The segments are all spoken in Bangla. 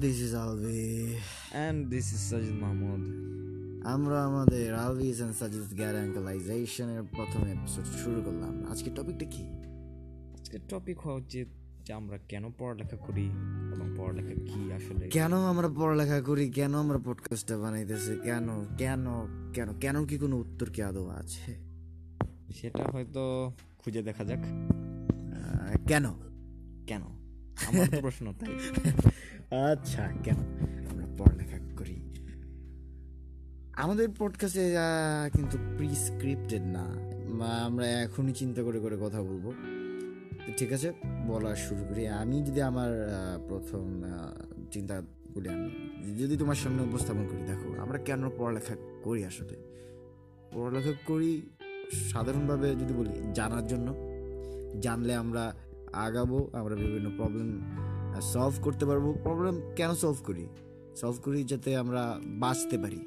This is Alvi and this is Sajid Mahmud আমরা আমাদের আলভিস অ্যান্ড সাজিদ গ্যারাঙ্কালাইজেশনের প্রথম এপিসোড শুরু করলাম। আজকে টপিকটা কি? আজকের টপিক হওয়া উচিত যে আমরা কেন পড়ালেখা করি এবং পড়ালেখা কি আসলে? কেন আমরা পড়ালেখা করি? কেন আমরা পডকাস্টটা বানাইতেছি? কেন কেন কেন কেন কি কোনো উত্তর কি আদৌ আছে? সেটা হয়তো খুঁজে দেখা যাক। কেন? কেন? আমার প্রশ্ন তাই। আচ্ছা কেন? আমরা পড়ালেখা করি। আমাদের পডকাস্টে কিন্তু প্রিস্ক্রিপ্টেড না। আমরা এখনই চিন্তা করে করে কথা বলব। ঠিক আছে? বলা শুরু করি। আমি যদি আমার প্রথম চিন্তা বলি আমি, যদি তোমার সামনে উপস্থাপন করি, দেখো, আমরা কেন পড়ালেখা করি আসলে? পড়ালেখা করি সাধারণভাবে যদি বলি, জানার জন্য। জানলে আমরা আগাবো, আমরা বিভিন্ন প্রবলেম সলভ করতে পারব প্রবলেম কেন সলভ করি? সলভ করি যাতে আমরা বাঁচতে পারি।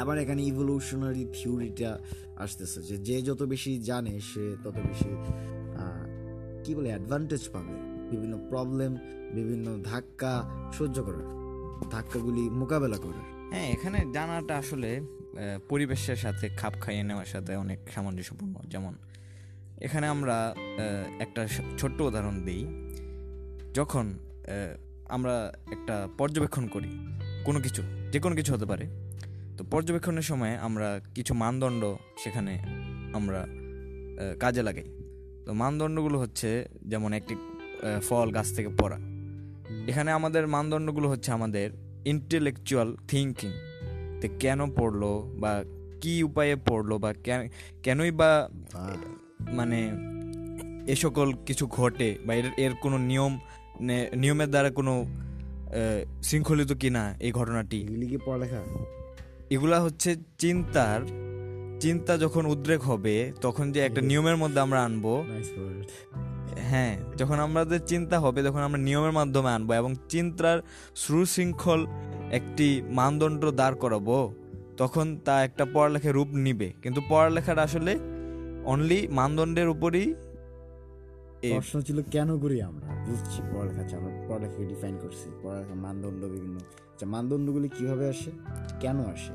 আবার এখানে ইভলিউশনারি থিওরিটা আসতেছে যে যে যত বেশি জানে সে তত বেশি কি বলে অ্যাডভান্টেজ পাবে। বিভিন্ন প্রবলেম বিভিন্ন ধাক্কা সহ্য করার, ধাক্কাগুলি মোকাবেলা করার। হ্যাঁ এখানে জানাটা আসলে পরিবেশের সাথে খাপ খাইয়ে নেওয়ার সাথে অনেক সামঞ্জস্যপূর্ণ। যেমন, এখানে আমরা একটা ছোট্ট উদাহরণ দিই। যখন আমরা একটা পর্যবেক্ষণ করি কোনো কিছু যে কোনো কিছু হতে পারে তো পর্যবেক্ষণের সময় আমরা কিছু মানদণ্ড সেখানে আমরা কাজে লাগাই। তো মানদণ্ডগুলো হচ্ছে যেমন একটি ফল গাছ থেকে পড়া। এখানে আমাদের মানদণ্ডগুলো হচ্ছে আমাদের ইন্টেলেকচুয়াল থিঙ্কিং তো কেন পড়ল বা কি উপায়ে পড়ল বা কেন- কেনই বা মানে এ সকল কিছু ঘটে বা এর এর কোনো নিয়ম নিয়মের দ্বারা কোনো শৃঙ্খলিত কিনা এই ঘটনাটি। এগুলি কি পড়ালেখা? এগুলা হচ্ছে চিন্তার চিন্তা যখন উদ্রেক হবে তখন যে একটা নিয়মের মধ্যে আমরা আনব। হ্যাঁ যখন আমাদের চিন্তা হবে তখন আমরা নিয়মের মাধ্যমে আনব এবং চিন্তার সুশৃঙ্খল একটি মানদণ্ড দাঁড় করাবো তখন তা একটা পড়ালেখার রূপ নিবে। কিন্তু পড়ালেখাটা আসলে অনলি মানদণ্ডের উপরই প্রশ্ন ছিল কেন করি আমরা? বুঝছি পড়ালেখা আমরা পড়ালেখাকে ডিফাইন করছি। পড়ালেখার মানদণ্ড বিভিন্ন। আচ্ছা মানদণ্ডগুলি কীভাবে আসে? কেন আসে?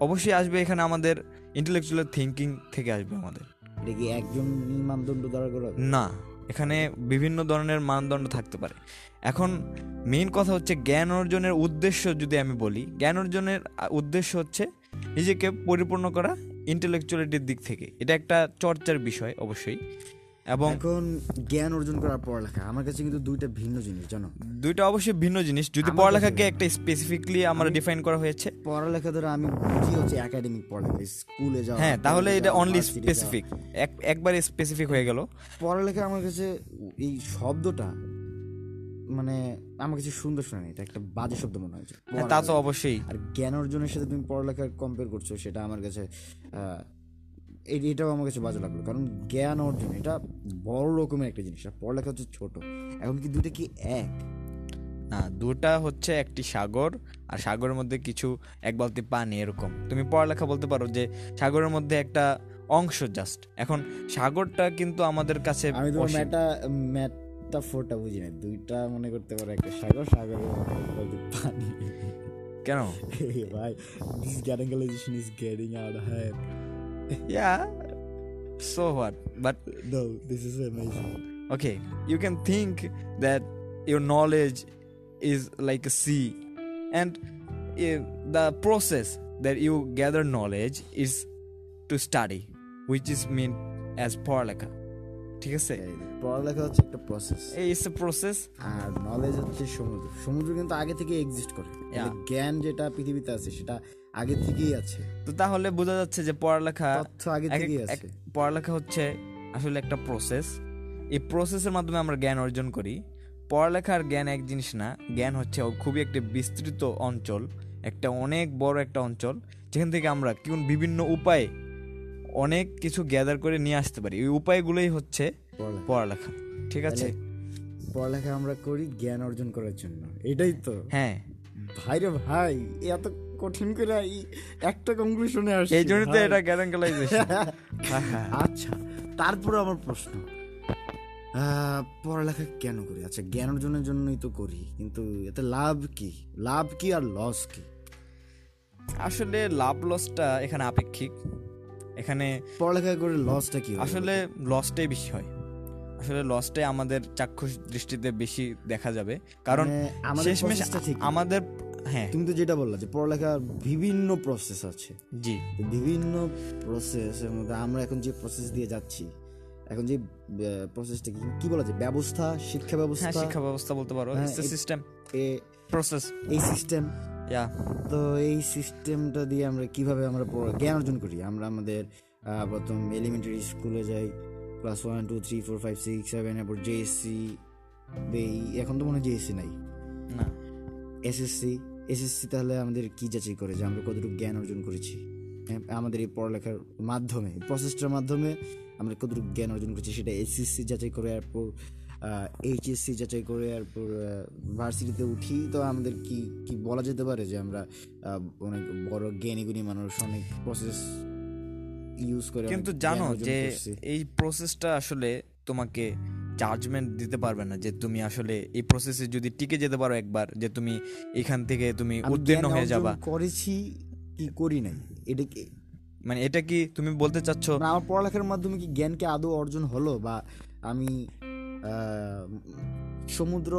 অবশ্যই আসবে এখানে আমাদের ইন্টেলেকচুয়াল থিঙ্কিং থেকে আসবে আমাদের। এটা কি একজন মানদণ্ড দ্বারা করা না এখানে বিভিন্ন ধরনের মানদণ্ড থাকতে পারে। এখন মেইন কথা হচ্ছে জ্ঞান অর্জনের উদ্দেশ্য যদি আমি বলি জ্ঞান অর্জনের উদ্দেশ্য হচ্ছে নিজেকে পরিপূর্ণ করা ইন্টেলেকচুয়ালিটির দিক থেকে। এটা একটা চর্চার বিষয় অবশ্যই। এবং এখন জ্ঞান অর্জন করার পড়ালেখা আমার কাছে কিন্তু দুইটা ভিন্ন জিনিস জানো? দুইটা অবশ্যই ভিন্ন জিনিস। যদি পড়ালেখাকে একটা স্পেসিফিকলি আমরা ডিফাইন করা হয়েছে। পড়ালেখা ধরে আমি বুঝি হচ্ছে একাডেমিক পড়ালেখা স্কুলে যাওয়া হ্যাঁ তাহলে এটা অনলি স্পেসিফিক একবারে স্পেসিফিক হয়ে গেল। পড়ালেখা আমার কাছে এই শব্দটা মানে আমার কাছে সুন্দর শোনা এটা একটা বাজে শব্দ মনে হয়েছে হ্যাঁ তা তো অবশ্যই। আর জ্ঞান অর্জনের সাথে তুমি পড়ালেখা কম্পেয়ার করছ সেটা আমার কাছে আহ, এটাও আমার কাছে বাজে লাগল। কারণ জ্ঞান অর্জন এটা বড় রকমের একটা জিনিস। আর পড়ালেখা হচ্ছে ছোট। এখন কি দুটো কি এক? না দুটা হচ্ছে একটি সাগর আর সাগরের মধ্যে কিছু এক বালতি পানি এরকম। তুমি পড়ালেখা বলতে পারো যে সাগরের মধ্যে একটা অংশ জাস্ট এখন সাগরটা কিন্তু আমাদের কাছে আমি তোমার অসীম। ম্যাটা ম্যাটাফোরটা বুঝি না দুইটা মনে করতে পারো একটা সাগর সাগরের মধ্যে পানি। কেন? ভাই this গ্যারাঙ্গালাইজেশন is getting out hand yeah so what but no this is amazing okay you can think that your knowledge is like a sea and uh, the process that you gather knowledge is to study which is meant as পড়ালেখা ঠিক আছে পড়ালেখা হচ্ছে একটা প্রসেস এই ইটস এ প্রসেস আর নলেজ হচ্ছে সমুদ্র সমুদ্র কিন্তু আগে থেকে এক্সিস্ট করে জ্ঞান যেটা পৃথিবীতে আছে সেটা আগে থেকেই আছে। তো তাহলে বোঝা যাচ্ছে যে পড়ালেখা তথ্য আগে থেকেই আছে। পড়ালেখা হচ্ছে আসলে একটা প্রসেস এই প্রসেসের মাধ্যমে আমরা জ্ঞান অর্জন করি। পড়ালেখার জ্ঞান এক জিনিস না জ্ঞান হচ্ছে খুবই একটি বিস্তৃত অঞ্চল একটা অনেক বড় একটা অঞ্চল যেখান থেকে আমরা কোন বিভিন্ন উপায়ে অনেক কিছু গ্যাদার করে নিয়ে আসতে পারি। ওই উপায়গুলোই হচ্ছে পড়ালেখা। পড়ালেখা। ঠিক আছে? পড়ালেখা আমরা করি জ্ঞান অর্জন করার জন্য। এটাই তো। হ্যাঁ। ভাই রে ভাই এত কঠিন করে একটা কনক্লুশনে আসছে। এই জন্য তো এটা গ্যারাঙ্কালাইজেশন হ্যাঁ আচ্ছা তারপরে আমার প্রশ্ন। পড়ালেখা কেন করি? আচ্ছা জ্ঞান অর্জনের জন্যই তো করি কিন্তু এতে লাভ কি? লাভ কি আর লস কি? আসলে লাভ লসটা এখানে আপেক্ষিক। এখানে পড়ালেখা করে লসটা কি আসলে লসটাই বেশি হয়। আসলে লসটাই আমাদের চাক্ষুষ দৃষ্টিতে বেশি দেখা যাবে। কারণ মানে শেষমেশ। আমাদের হ্যাঁ। তুমি তো যেটা বললা যে পড়ালেখার বিভিন্ন প্রসেস আছে। জি। বিভিন্ন প্রসেসের মধ্যে আমরা এখন যে প্রসেস দিয়ে যাচ্ছি এখন যে প্রসেসটা কি কি বলা যায়? ব্যবস্থা শিক্ষা হ্যাঁ ব্যবস্থা? শিক্ষা ব্যবস্থা বলতে পারো। হ্যাঁ, সিস্টেম এ- প্রসেস এই সিস্টেম ইয়া তো এই সিস্টেমটা দিয়ে আমরা কীভাবে আমরা জ্ঞান অর্জন করি? আমরা আমাদের প্রথম এলিমেন্টারি স্কুলে যাই class one two three four five six seven এরপর জেএসসি এখন তো মনে হয় জেএসসি নাই। না। এসএসসি এসএসসি তাহলে আমাদের কি যাচাই করে যে আমরা কতটুকু জ্ঞান অর্জন করেছি? হ্যাঁ, আমাদের এই পড়ালেখার মাধ্যমে প্রসেসটার মাধ্যমে আমরা কতটুকু জ্ঞান অর্জন করেছি সেটা এসএসসি যাচাই করে এরপর এইচএসসি যাচাই করে এরপর ভার্সিটিতে উঠি। তো আমাদের কি কি বলা যেতে পারে যে আমরা অনেক বড় জ্ঞানী গুণী মানুষ অনেক প্রসেস ইউজ করে কিন্তু জানো যে এই প্রসেসটা আসলে তোমাকে জাজমেন্ট দিতে পারবে না যে তুমি আসলে এই প্রসেসে যদি টিকে যেতে পারো একবার যে তুমি এখান থেকে তুমি উত্তীর্ণ হয়ে যাবা। করেছি কি করি নাই? এটা কি মানে এটা কি তুমি বলতে চাচ্ছ? না আমার পড়ালেখার মাধ্যমে কি জ্ঞানকে আদৌ অর্জন হলো বা আমি সমুদ্র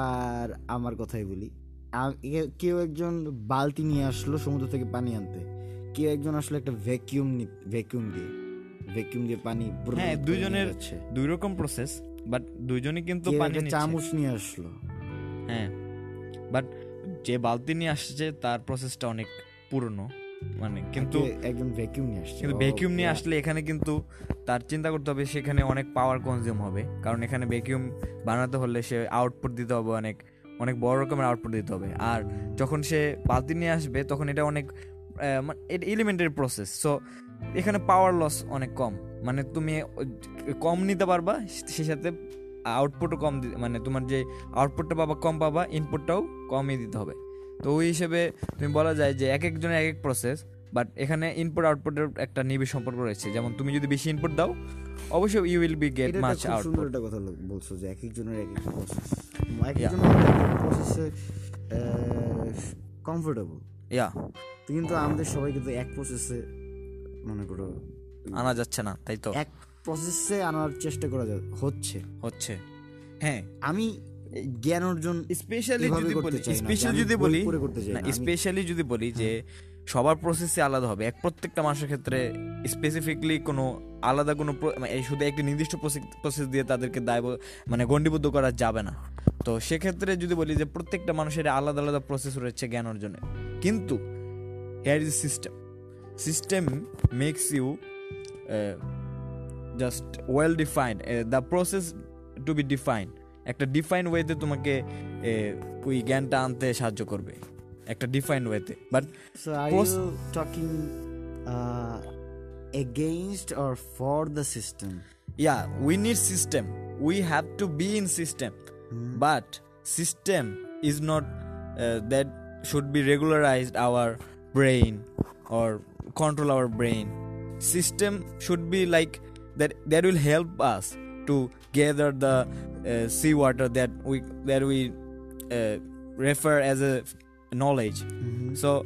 আর আমার কথাই বলি। কেউ একজন বালতি নিয়ে আসলো সমুদ্র থেকে পানি আনতে। কেউ একজন আসলে একটা ভ্যাকিউম ভ্যাকিউম দিয়ে। ভ্যাকিউম দিয়ে পানি হ্যাঁ, দুইজনের দুই রকম প্রসেস বাট দুইজনই কিন্তু পানি চামচ নিয়ে আসলো। হ্যাঁ বাট যে বালতি নিয়ে আসছে তার প্রসেসটা অনেক পুরনো। মানে কিন্তু একজন ভ্যাকিউম নিয়ে আসছে। কিন্তু ভ্যাকিউম নিয়ে আসলে এখানে কিন্তু তার চিন্তা করতে হবে সেখানে অনেক পাওয়ার কনজিউম হবে। কারণ এখানে ভ্যাকিউম বানাতে হলে সে আউটপুট দিতে হবে অনেক অনেক বড় রকমের আউটপুট দিতে হবে। আর যখন সে বালতি নিয়ে আসবে তখন এটা অনেক এলিমেন্টারি প্রসেস সো এখানে পাওয়ার লস অনেক কম। মানে তুমি কম নিতে পারবা সে সাথে আউটপুটও কম মানে তোমার যে আউটপুটটা পাবা কম পাবা ইনপুটটাও কমই দিতে হবে। তো ওই হিসেবে তুমি বলা যায় যে এক একজনের এক এক প্রসেস বাট এখানে ইনপুট আউটপুটের একটা নিবিড় সম্পর্ক রয়েছে। যেমন তুমি যদি বেশি ইনপুট দাও অবশ্যই you will be get much output একটা কথা বলছো যে এক একজনের এক এক প্রসেস. একজনের এক প্রসেসে কমফোর্টেবল ইয়া কিন্তু আমাদের সবাই কিন্তু এক প্রসেসে মনে করো আনা যাচ্ছে না তাই তো? এক প্রসেসে আনার চেষ্টা করা হচ্ছে। হচ্ছে। হ্যাঁ। আমি জ্ঞান অর্জন স্পেশালি যদি বলি স্পেশালি যদি বলি না স্পেশালি যদি বলি যে সবার প্রসেসে আলাদা হবে। এক প্রত্যেকটা মানুষের ক্ষেত্রে স্পেসিফিকলি কোনো আলাদা কোনো মানে এই শুধু একটি নির্দিষ্ট প্রসেস দিয়ে তাদেরকে দায় মানে গণ্ডিবদ্ধ করা যাবে না। তো সেক্ষেত্রে যদি বলি যে প্রত্যেকটা মানুষের আলাদা আলাদা প্রসেস রয়েছে জ্ঞান অর্জনে। কিন্তু here is system system makes you just well define the process to be define একটা ডিফাইন ওয়েতে তোমাকে ওই জ্ঞানটা আনতে সাহায্য করবে। একটা ডিফাইন ওয়েতে but talking against or for the system yeah we need system we have to be in system but system is not that should be regularized our brain or control our brain system should be like that that will help us to gather the uh, seawater that we that we uh, refer as a knowledge so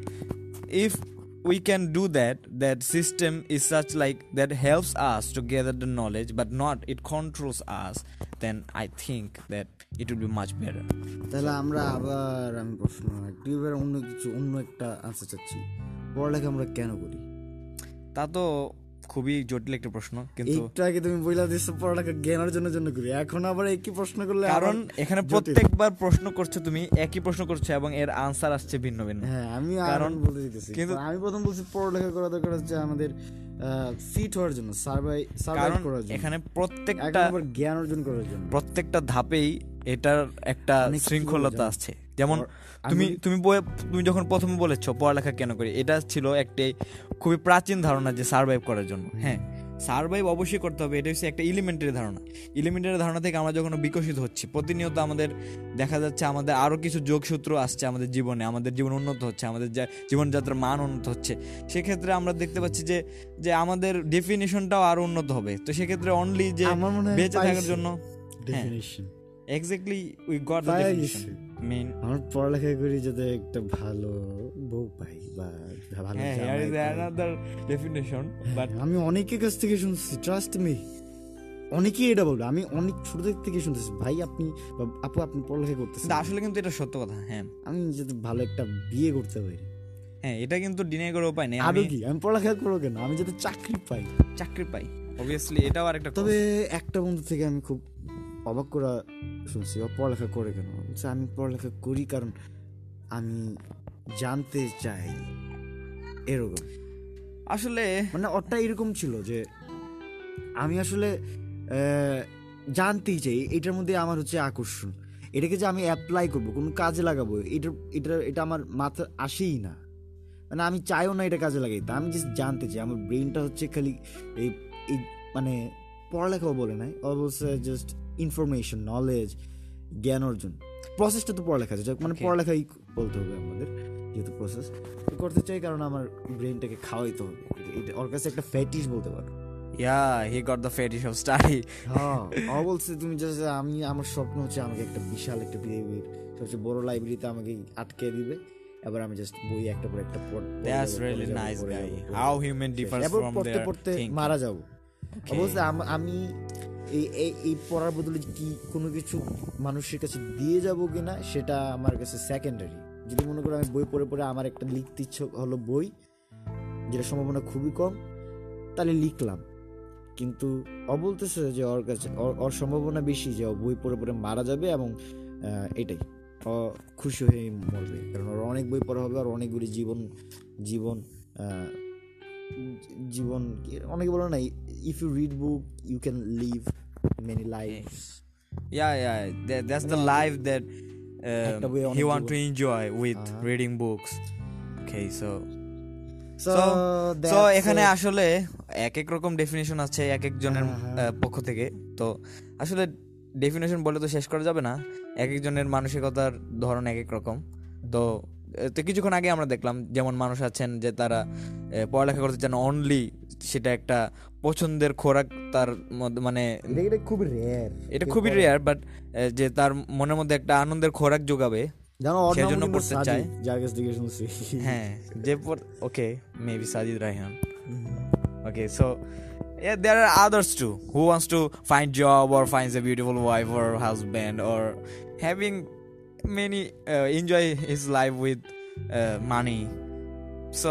if we can do that that system is such like that helps us to gather the knowledge but not it controls us then i think that it will be much better তাহলে আমরা আবার আমি প্রশ্ন একটু এবার অন্য কিছু অন্য একটা আনসার চাচ্ছি পড়ালেখা আমরা কেন করি তা তো খুবই জটিল একটা প্রশ্ন কিন্তু আগে তুমি বইলা দিচ্ছ পড়ালেখা জ্ঞান অর্জনের জন্য করি। এখন আবার একই প্রশ্ন করলে কারণ এখানে প্রত্যেকবার প্রশ্ন করছ তুমি একই প্রশ্ন করছ এবং এর আনসার আসছে ভিন্ন ভিন্ন। হ্যাঁ আমি কারণ- বলতে দিতেছি। কিন্তু- কিন্তু আমি প্রথম বলছি পড়ালেখা করা দরকার হচ্ছে আমাদের ফিট হওয়ার জন্য সার্ভাই সার্ভাইভ করার জন্য। এখানে প্রত্যেকটা জ্ঞান অর্জন করার জন্য। প্রত্যেকটা ধাপেই এটার একটা শৃঙ্খলতা আছে যেমন তুমি তুমি তুমি যখন প্রথমে বলেছ পড়ালেখা কেন করি এটা ছিল একটি খুবই প্রাচীন ধারণা যে সার্ভাইভ করার জন্য। হ্যাঁ সার্ভাইভ অবশ্যই করতে হবে এটা হচ্ছে একটা এলিমেন্টারি ধারণা। এলিমেন্টারি ধারণা থেকে আমরা যখন বিকশিত হচ্ছি প্রতিনিয়ত আমাদের দেখা যাচ্ছে আমাদের আরও কিছু যোগসূত্র আসছে আমাদের জীবনে আমাদের জীবন উন্নত হচ্ছে আমাদের যা- জীবনযাত্রার মান উন্নত হচ্ছে। সেক্ষেত্রে আমরা দেখতে পাচ্ছি যে যে আমাদের ডেফিনেশনটাও আরও উন্নত হবে। তো সেক্ষেত্রে অনলি যে হয় বেঁচে থাকার। জন্য definition exactly we got the definition main আমার পড়ালেখা করি যাতে একটা ভালো বউ পাই বা ভালো হ্যাঁ here is another definition but আমি অনেকের কাছ থেকে শুনছি ট্রাস্ট মি অনেকেই এটা বলবে। আমি অনেক ছোট থেকে শুনতেছি ভাই আপনি আপু আপনি পড়ালেখা করতেছেন আসলে কিন্তু এটা সত্য কথা হ্যাঁ। আমি যদি ভালো একটা বিয়ে করতে পারি। হ্যাঁ এটা কিন্তু ডিনাই করার উপায় নেই আরও আমি কি? আমি পড়ালেখা করব কেন? আমি যাতে চাকরি পাই। চাকরি পাই অবভিয়াসলি এটাও আরেকটা তবে একটা বন্ধু থেকে আমি খুব অবাক করা শুনছি ও পড়ালেখা করে কেন? আমি পড়ালেখা করি কারণ আমি জানতে চাই এরকম। আসলে মানে ওটা এরকম ছিল যে আমি আসলে জানতেই চাই এটার মধ্যে আমার হচ্ছে আকর্ষণ। এটাকে যে আমি অ্যাপ্লাই করব কোনো কাজে লাগাবো এটা এটা এটা আমার মাথা আসেই না। মানে আমি চাইও না এটা কাজে লাগাইতে আমি জাস্ট জানতে চাই আমার ব্রেনটা হচ্ছে খালি এই মানে পড়ালেখাও বলে নাই বলছে জাস্ট ইনফরমেশন নলেজ জ্ঞান অর্জন প্রসেসটা তো পড়ালেখা আছে মানে Okay. পড়ালেখাই বলতে হবে আমাদের যেহেতু প্রসেস করতে চাই কারণ আমার ব্রেনটাকে খাওয়াইতে হবে এটা ওর কাছে একটা ফ্যাটিস বলতে পারো yeah he got the fetish of study হ্যাঁ ও বলছে তুমি জাস্ট আমি আমার স্বপ্ন হচ্ছে আমাকে একটা বিশাল একটা পৃথিবীর সবচেয়ে বড় লাইব্রেরিতে আমাকে আটকে দিবে এবার আমি জাস্ট বই একটা পর একটা পড়- পড়ে দ্যাটস যাবো, রিয়েলি পড়ে যাবো, নাইস পড়ে গাই যাবো, পড়ে হাউ যাবো। হিউম্যান ডিফারেন্স এবার ফ্রম পড়তে देयर পড়তে থিংক মারা যাব অবশ্য আম- আমি এই এই পড়ার বদলে কি কোনো কিছু মানুষের কাছে দিয়ে যাব কিনা, সেটা আমার কাছে সেকেন্ডারি যদি মনে করো আমি বই পড়ে পড়ে আমার একটা লিখতে ইচ্ছে হলো বই, যেটা সম্ভাবনা খুবই কম, তাহলে লিখলাম। কিন্তু ও বলতেছে যে ওর কাছে ওর- সম্ভাবনা বেশি যে ও বই পড়ে পড়ে মারা যাবে এবং এটাই। ও খুশি হয়ে মরবে, কারণ ওর অনেক বই পড়া হবে, আর অনেকগুলি জীবন জীবন জীবন অনেকে বলে না if you read book you can live many life Yeah, yeah. That, that's the life that um, he want to enjoy with Uh-huh. reading books. Okay, so so so এখানে আসলে এক এক রকম ডেফিনেশন আছে এক একজনের হ্যাঁ। আহ, পক্ষ থেকে তো আসলে ডেফিনেশন বলে তো শেষ করা যাবে না এক একজনের মানসিকতার ধরন এক এক রকম তো তো কিছুক্ষণ আগে আমরা দেখলাম যেমন মানুষ আছেন যে তারা পড়ালেখা করতে চান অনলি সেটা একটা পছন্দের খোরাক তার মানে এটা খুবই রেয়ার এটা খুবই রেয়ার বাট যে তার মনের মধ্যে একটা আনন্দের খোরাক যোগাবে সেজন্য পড়তে চায়। যার কাছ থেকে শুনছি হ্যাঁ যে okay maybe Sajid Raihan Okay, so yeah, there are others too who wants to find job or finds a beautiful wife or husband or having many uh, enjoy his life with uh, money. So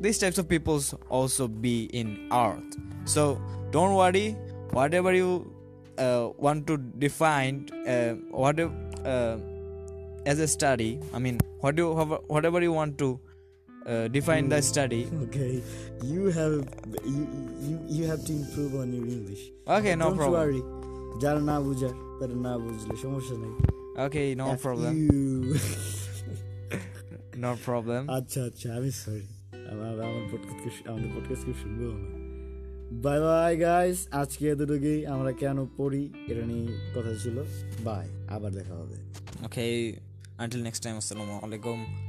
these types of peoples also be in art. So don't worry, whatever you uh, want to define, uh, whatever uh, as a study. I mean, what you whatever you want to uh, define the study. Okay, you have you, you you have to improve on your English. Okay, no Don't problem. worry. যারা না বুঝার তারা না বুঝলে সমস্যা নেই Okay, no F problem. you. No problem. আচ্ছা আচ্ছা আমি সরি আমার পডকাস্ট আমাদের পডকাস্ট কি শুনব বাই বাই গাইস আজকে এতটুকুই আমরা কেন পড়ি, এটা নিয়ে কথা ছিল। বাই আবার দেখা হবে। ওকে আনটিল নেক্সট টাইম আসসালামু alaikum.